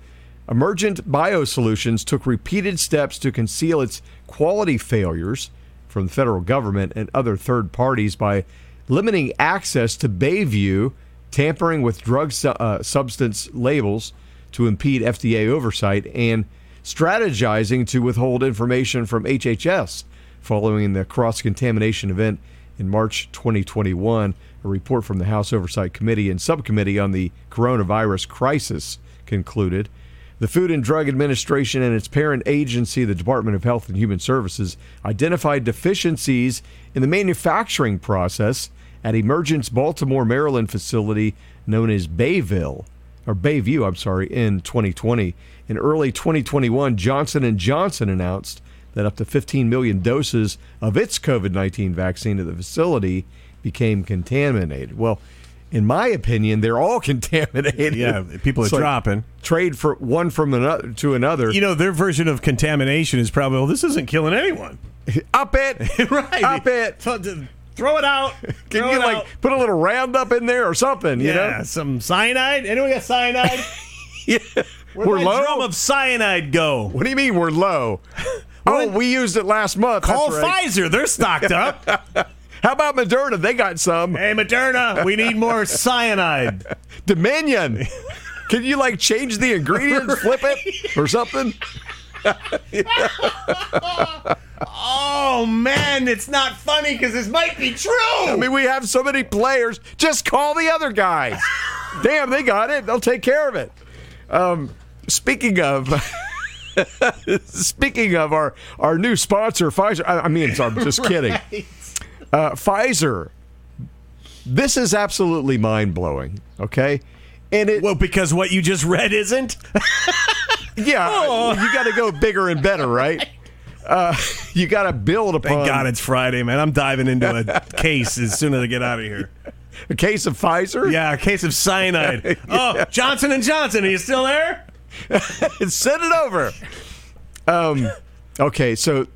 Emergent Biosolutions took repeated steps to conceal its quality failures from the federal government and other third parties by limiting access to Bayview, tampering with drug su- uh, substance labels to impede FDA oversight, and strategizing to withhold information from HHS following the cross contamination event in March 2021. A report from the House Oversight Committee and Subcommittee on the Coronavirus Crisis concluded. The Food and Drug Administration and its parent agency, the Department of Health and Human Services, identified deficiencies in the manufacturing process at Emergent's Baltimore, Maryland facility known as Bayville or Bayview, I'm sorry, in 2020. In early 2021, Johnson & Johnson announced that up to 15 million doses of its COVID-19 vaccine at the facility became contaminated. Well, in my opinion, they're all contaminated. Yeah, people are It's like dropping. Trade for one from another to another. You know, their version of contamination is probably, well, this isn't killing anyone. Up it, right. Up it. Throw it out. Can Throw you like out. put a little roundup in there or something? You yeah, know, some cyanide. Anyone got cyanide? yeah. Where'd we're low. drum of cyanide go? what do you mean we're low? oh, we used it last month. Call right. Pfizer. They're stocked up. How about Moderna? They got some. hey, Moderna, we need more cyanide. Dominion. Can you like change the ingredients, flip it, or something? Oh man, it's not funny because this might be true. I mean, we have so many players. Just call the other guys. Damn, they got it. They'll take care of it. Um, speaking of. Speaking of our, our new sponsor, Pfizer. I, I mean, I'm just kidding. Uh, Pfizer. This is absolutely mind blowing. Okay, And it, Well, because what you just read isn't. Yeah, you got to go bigger and better, right? Uh, you got to build upon Thank God it's Friday, man. I'm diving into a case as soon as I get out of here. a case of Pfizer. Yeah, a case of cyanide. Oh, Johnson and Johnson, are you still there? Send it over. Um, okay, so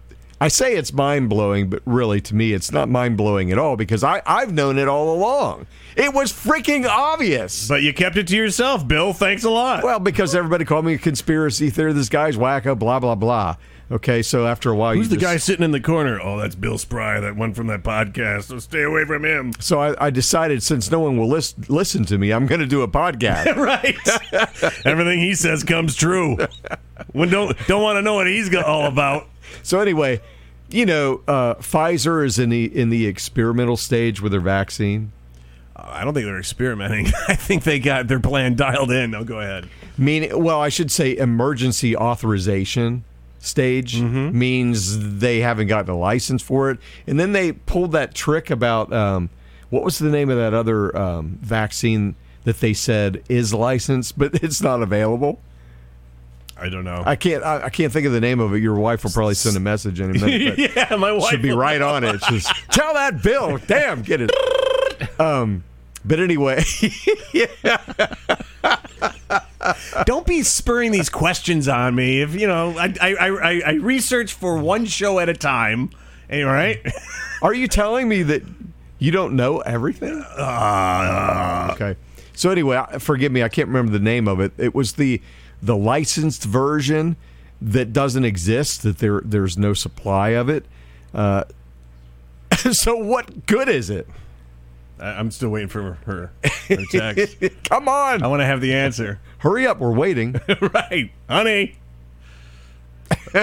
I say it's mind blowing, but really to me, it's not mind blowing at all because I, I've known it all along. It was freaking obvious. But you kept it to yourself, Bill. Thanks a lot. Well, because everybody called me a conspiracy theorist, this guy's wacko, blah, blah, blah. Okay, so after a while, you Who's the just- guy sitting in the corner? Oh, that's Bill Spry, that one from that podcast. So stay away from him. So I, I decided since no one will lis- listen to me, I'm going to do a podcast. right. Everything he says comes true. When don't don't want to know what he's all about. So anyway, you know, uh, Pfizer is in the in the experimental stage with their vaccine. I don't think they're experimenting. I think they got their plan dialed in. No, go ahead. Meaning, well, I should say emergency authorization stage Mm-hmm. means they haven't gotten a license for it. And then they pulled that trick about um, what was the name of that other um, vaccine that they said is licensed, but it's not available. I don't know. I can't. I, I can't think of the name of it. Your wife will probably send a message in a minute. Yeah, my wife should be right on it. Just tell that Bill. Damn, get it. Um, but anyway, Don't be spurring these questions on me. If you know, I I, I, I research for one show at a time. All right. are you telling me that you don't know everything? Uh, okay. So anyway, forgive me. I can't remember the name of it. It was the the licensed version that doesn't exist. That there there's no supply of it. Uh, so what good is it? I- I'm still waiting for her, her text. Come on, I want to have the answer. hurry up. We're waiting. right, honey. she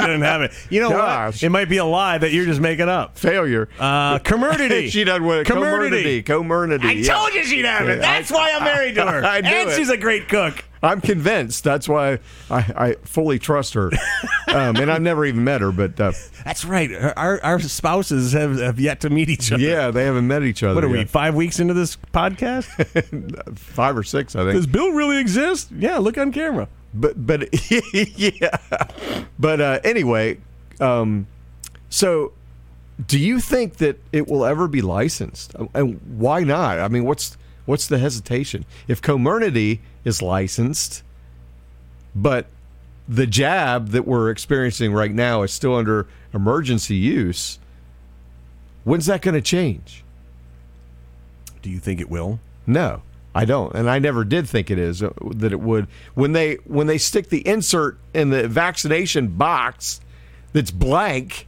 didn't have it. You know Gosh. what? It might be a lie that you're just making up. Failure. Uh, Comirnaty. she doesn't want Comirnaty. Comirnaty. I yeah. told you she'd have it. That's I- why I'm married to her. I knew and it. she's a great cook. I'm convinced. That's why I, I fully trust her. Um, and I've never even met her, but uh, That's right. Our our spouses have, have yet to meet each other. yeah, they haven't met each other. What are we? Five weeks into this podcast? Five or six, I think. Does. Bill really exist? Yeah, look on camera. But but yeah. But uh, anyway, um, so do you think that it will ever be licensed? And why not? I mean, what's what's the hesitation? If Comirnaty is licensed, but the jab that we're experiencing right now is still under emergency use, when's that going to change? Do you think it will? No, I don't, and I never did think it is uh, that it would. When they when they stick the insert in the vaccination box that's blank.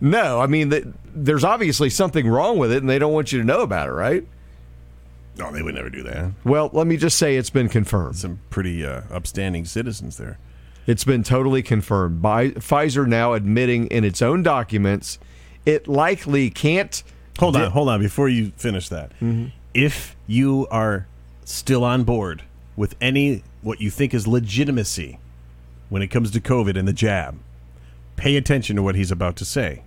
No, I mean that there's obviously something wrong with it, and they don't want you to know about it, right? No, they would never do that. Well, let me just say it's been confirmed. Some pretty uh, upstanding citizens there. It's been totally confirmed by Pfizer now admitting in its own documents it likely can't. Hold on, hold on. Before you finish that, if you are still on board with any what you think is legitimacy when it comes to COVID and the jab, pay attention to what he's about to say.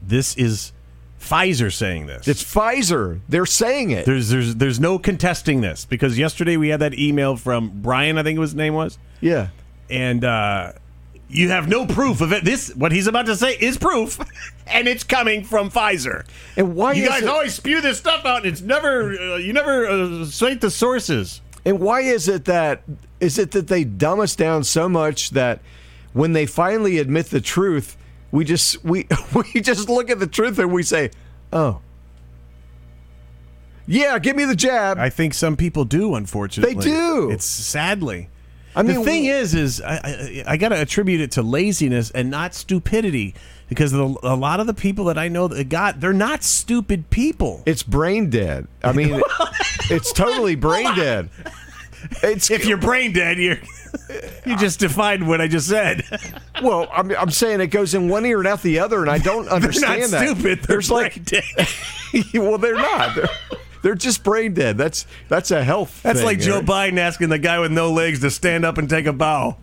This is Pfizer saying this. It's Pfizer. They're saying it. There's there's there's no contesting this because yesterday we had that email from Brian, I think his name was, yeah. and uh, you have no proof of it. This what he's about to say is proof, and it's coming from Pfizer. And why You guys it- always spew this stuff out, and it's never uh, you never uh, cite the sources. And why is it that is it that they dumb us down so much that when they finally admit the truth, we just we we just look at the truth and we say, "Oh, yeah, give me the jab." I think some people do. Unfortunately, They do. It's sadly. I mean, the thing w- is, is I, I, I got to attribute it to laziness and not stupidity because the, a lot of the people that I know that got they're not stupid people. it's brain dead. I mean, it's totally brain dead. It's if you're brain dead, you're you just defined what I just said. well, I'm, I'm saying it goes in one ear and out the other, and I don't understand they're not that. stupid. They're There's like, dead. well, they're not. They're, they're just brain dead. That's that's a health. That's thing, like Joe. Biden asking the guy with no legs to stand up and take a bow.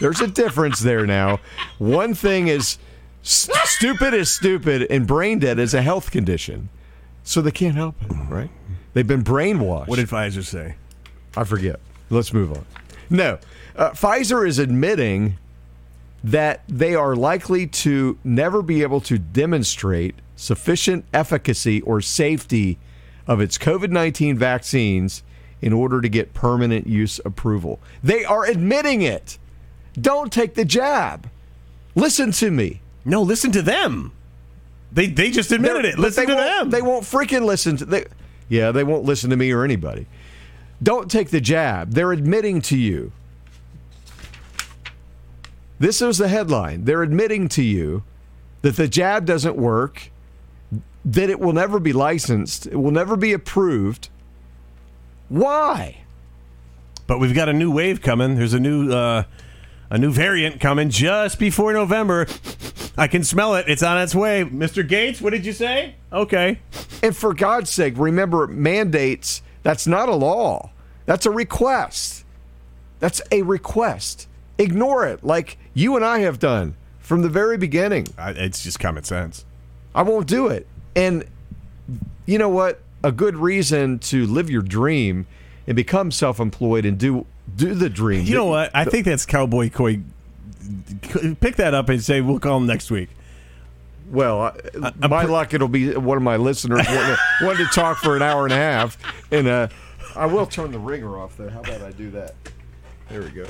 There's a difference there now. One thing is s- stupid is stupid, and brain dead is a health condition. So they can't help it, right? They've been brainwashed. What did Pfizer say? I forget. Let's move on. No, uh, Pfizer is admitting that they are likely to never be able to demonstrate sufficient efficacy or safety of its COVID 19 vaccines in order to get permanent use approval. They are admitting it. Don't take the jab. Listen to me. No, listen to them. They they just admitted They're- it. Listen to them. They won't freaking listen to they Yeah, they won't listen to me or anybody. Don't take the jab. They're admitting to you. This is the headline. They're admitting to you that the jab doesn't work, that it will never be licensed, it will never be approved. Why? But we've got a new wave coming. There's a new uh, a new variant coming just before November. I can smell it. It's on its way. Mr. Gates, what did you say? Okay. And for God's sake, remember mandates, that's not a law. That's a request. That's a request. Ignore it like you and I have done from the very beginning. I, it's just common sense. I won't do it. And you know what? A good reason to live your dream and become self-employed and do do the dream. You know what? I think that's Cowboy Couy. Pick that up and say we'll call him next week. Well, I, my luck, it'll be one of my listeners wanting to, wanting to talk for an hour and a half, and uh, I will turn the ringer off though. How about I do that? There we go.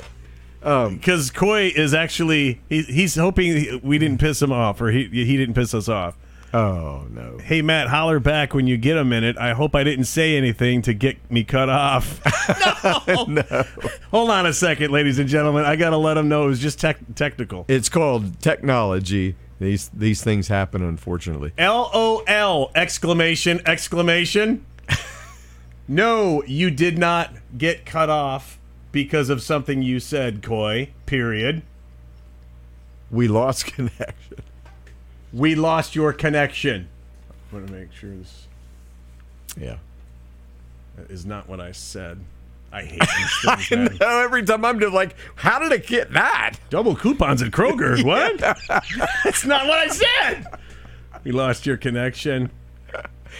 Because Couy is actually he, he's hoping we didn't piss him off or he he didn't piss us off. Oh no! Hey Matt, holler back when you get a minute. I hope I didn't say anything to get me cut off. no. Hold on a second, ladies and gentlemen. I gotta let him know it was just tech technical. It's called technology. These these things happen, unfortunately. L O L exclamation exclamation. no, you did not get cut off because of something you said, Couy. Period. We lost connection. We lost your connection. I want to make sure this Yeah. is not what I said. I hate these things, man. No, every time I'm just like, how did I get that? Double coupons at Kroger. What? That's not what I said. We lost your connection.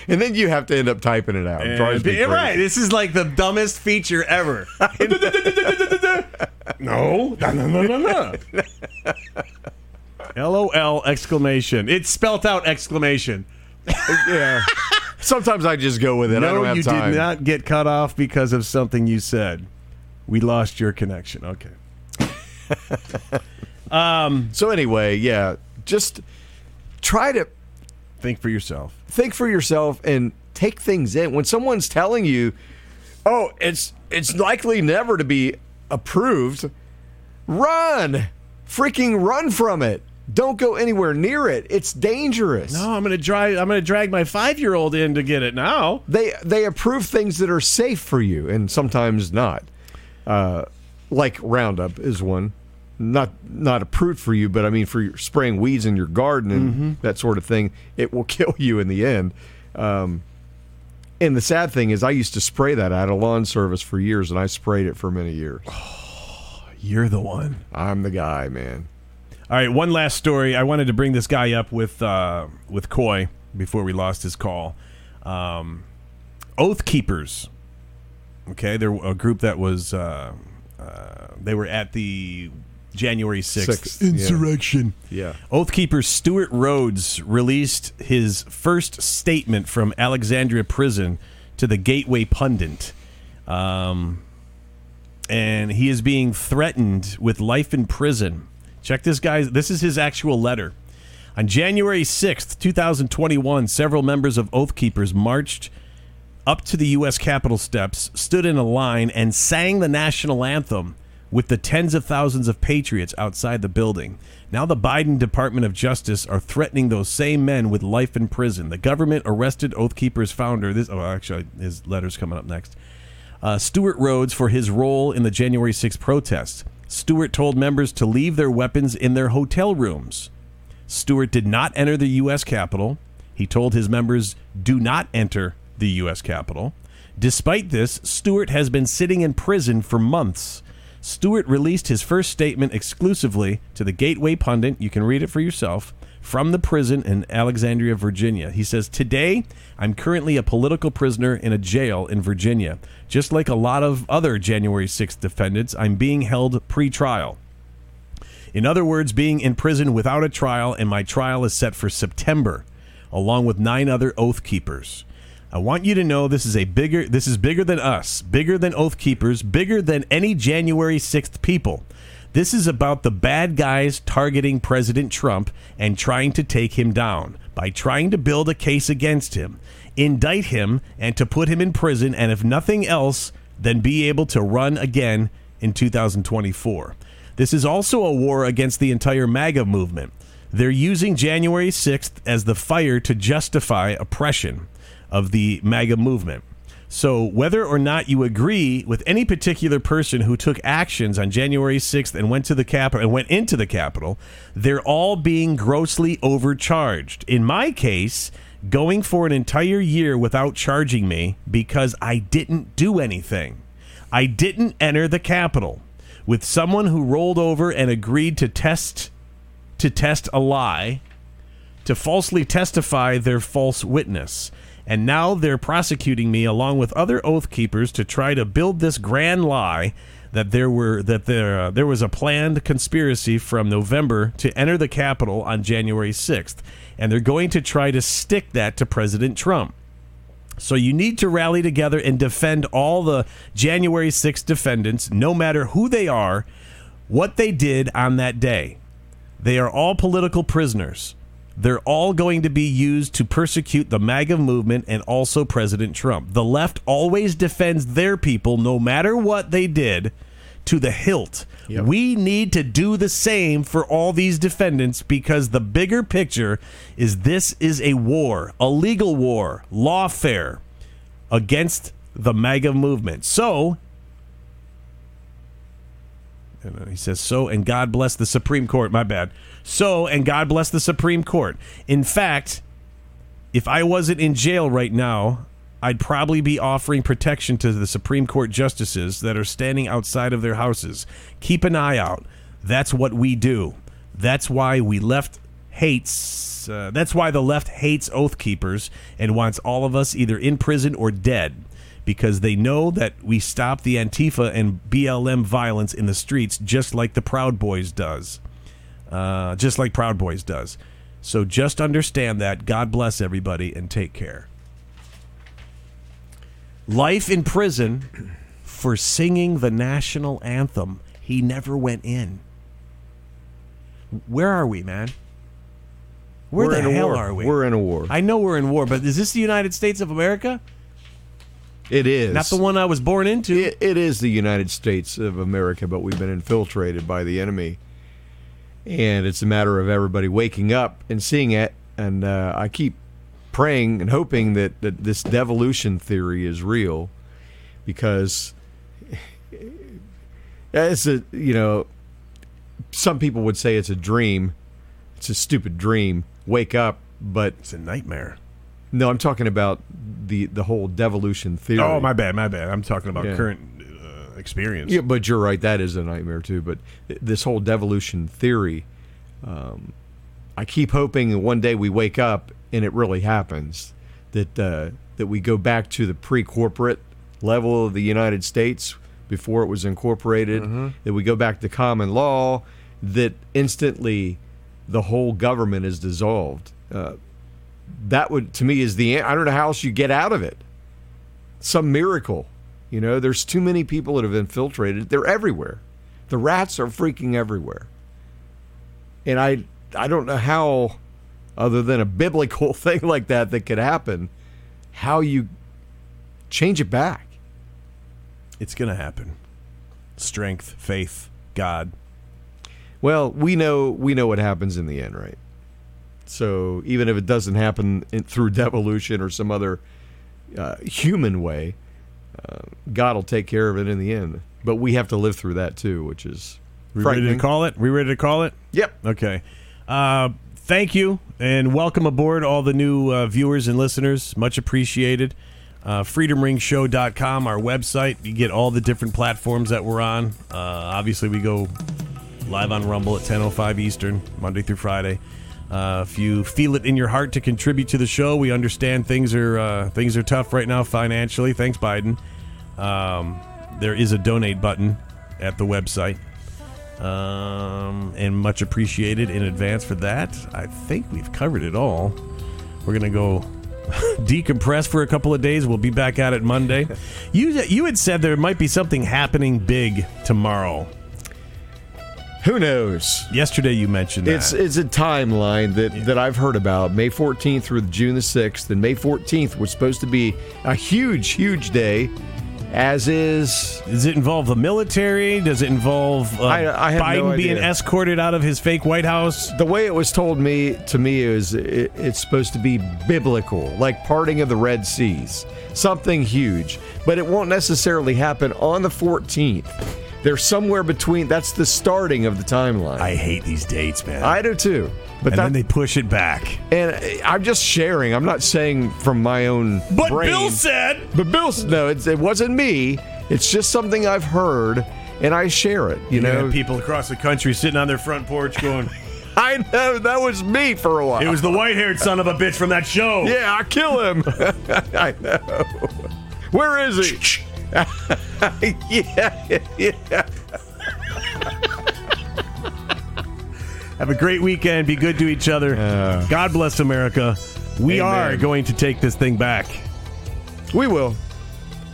And then you have to end up typing it out. It drives me And- crazy. right. This is like the dumbest feature ever. no. No, no, no, no, no. LOL exclamation. It's spelt out exclamation. Yeah. Sometimes I just go with it. I No, don't have you time. did not get cut off because of something you said. We lost your connection. Okay. Um, so anyway, yeah, just try to Think for yourself. think for yourself and take things in. When someone's telling you, "Oh, it's it's likely never to be approved," run, freaking run from it. Don't go anywhere near it. It's dangerous. No, I'm gonna drag. I'm gonna drag my five year old in to get it now. They they approve things that are safe for you, and sometimes not. Uh, like Roundup is one, not not approved for you, but I mean for spraying weeds in your garden and that sort of thing. It will kill you in the end. Um, and the sad thing is, I used to spray that. I had a lawn service for years, and I sprayed it for many years. You're the one. I'm the guy, man. All right, one last story. I wanted to bring this guy up with uh, with Couy before we lost his call. Um, Oath Keepers. Okay, they're a group that was uh, uh, they were at the January sixth Sixth, yeah. insurrection. Yeah. Oath Keeper Stewart Rhodes released his first statement from Alexandria Prison to the Gateway Pundit. Um, and he is being threatened with life in prison. Check this guy's this is his actual letter. On January 6th, 2021, several members of Oath Keepers marched up to the U.S. Capitol steps, stood in a line, and sang the national anthem with the tens of thousands of patriots outside the building. Now, the Biden Department of Justice are threatening those same men with life in prison. The government arrested Oath Keepers founder. This, oh, actually, his letter's coming up next. Uh, Stewart Rhodes for his role in the January 6th protests. Stewart told members to leave their weapons in their hotel rooms. Stewart did not enter the U.S. Capitol. He told his members, do not enter the U.S. Capitol. Despite this, Stewart has been sitting in prison for months. Stewart released his first statement exclusively to the Gateway Pundit. You can read it for yourself. From the prison in Alexandria, Virginia. He says, Today, I'm currently a political prisoner in a jail in Virginia. Just like a lot of other January 6th defendants, I'm being held pre trial. In other words, being in prison without a trial, and my trial is set for September, along with nine other oath keepers. I want you to know this is a bigger this is bigger than us, bigger than oath keepers, bigger than any January 6th people. This is about the bad guys targeting President Trump and trying to take him down by trying to build a case against him, indict him, and to put him in prison, and if nothing else, then be able to run again in 2024. This is also a war against the entire MAGA movement. They're using January 6th as the fire to justify oppression of the MAGA movement. So, whether or not you agree with any particular person who took actions on January 6th and went to the Capitol and went into the Capitol, they're all being grossly overcharged. In my case, going for an entire year without charging me because I didn't do anything. I didn't enter the Capitol with someone who rolled over and agreed to test to test a lie to falsely testify their false witness and now they're prosecuting me along with other oath keepers to try to build this grand lie that there were that there uh, there was a planned conspiracy from November to enter the Capitol on January 6th and they're going to try to stick that to President Trump. So you need to rally together and defend all the January 6th defendants no matter who they are, what they did on that day. They are all political prisoners. They're all going to be used to persecute the MAGA movement and also President Trump. The left always defends their people, no matter what they did, to the hilt. Yep. We need to do the same for all these defendants because the bigger picture is this is a war, a legal war, lawfare against the MAGA movement. So, and uh, he says, so, and God bless the Supreme Court. My bad. So, and God bless the Supreme Court. In fact, if I wasn't in jail right now, I'd probably be offering protection to the Supreme Court justices that are standing outside of their houses. Keep an eye out. That's what we do. That's why we left hates. Uh, that's why the left hates Oath Keepers and wants all of us either in prison or dead because they know that we stop the Antifa and BLM violence in the streets just like the Proud Boys does. Uh, just like Proud Boys does. So just understand that. God bless everybody and take care. Life in prison for singing the national anthem. He never went in. Where are we, man? Where We're the in a hell war. are we? We're in a war. I know we're in war, but is this the United States of America? It is Not the one I was born into. It, it is the United States of America, but we've been infiltrated by the enemy, and it's a matter of everybody waking up and seeing it. And uh, I keep praying and hoping that, that this devolution theory is real, because it's a you know, some people would say it's a dream, it's a stupid dream. Wake up, but it's a nightmare. no, I'm talking about the the whole devolution theory. Oh, my bad, my bad. I'm talking about Yeah. current experience. Yeah, but you're right. That is a nightmare too. But th- this whole devolution theory, um, I keep hoping one day we wake up and it really happens. That uh, that we go back to the pre-corporate level of the United States before it was incorporated. That we go back to common law. That instantly, the whole government is dissolved. Uh, that would to me is the I don't know how else you get out of it. Some miracle. You know, there's too many people that have infiltrated. They're everywhere. The rats are freaking everywhere. And I I don't know how other than a biblical thing like that that could happen, how you change it back. It's going to happen. Strength, faith, God. Well, we know we know what happens in the end, right? So even if it doesn't happen in, through devolution or some other uh, human way, uh, God will take care of it in the end. But we have to live through that too, which is We ready to call it? We ready to call it? Yep. Okay. Uh, thank you and welcome aboard all the new uh, viewers and listeners. Much appreciated. Uh, FreedomRingShow.com, our website. You get all the different platforms that we're on. Uh, obviously, we go live on Rumble at 10.05 Eastern, Monday through Friday. Uh, if you feel it in your heart to contribute to the show, we understand things are uh, things are tough right now financially. Thanks, Biden. Um, there is a donate button at the website, um, and much appreciated in advance for that. I think we've covered it all. We're gonna go decompress for a couple of days. We'll be back at it Monday. You you had said there might be something happening big tomorrow. Who knows? Yesterday you mentioned that. It's it's a timeline that, that I've heard about. May 14th through June the 6th, and May 14th was supposed to be a huge, huge day. As is, Does it involve the military? Does it involve uh, I- I Biden no being escorted out of his fake White House? the way it was told me to me is it, it's supposed to be biblical, like parting of the Red Seas, something huge. But it won't necessarily happen on the 14th. They're somewhere between. That's the starting of the timeline. I hate these dates, man. I do too. But and that, then they push it back. and I'm just sharing. I'm not saying from my own But brain. Bill said But Bill, said no, it's, it wasn't me. It's just something I've heard, and I share it. You you know, people across the country sitting on their front porch going, I know that was me for a while. "It was the white-haired son of a bitch from that show." yeah, I kill him. I know. Where is he? Yeah, yeah. Have a great weekend. Be good to each other. God bless America. We Amen. are going to take this thing back, We will.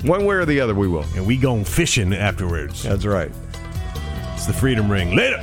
One way or the other, we will. and we going fishing afterwards. That's right. It's the Freedom Ring. Later.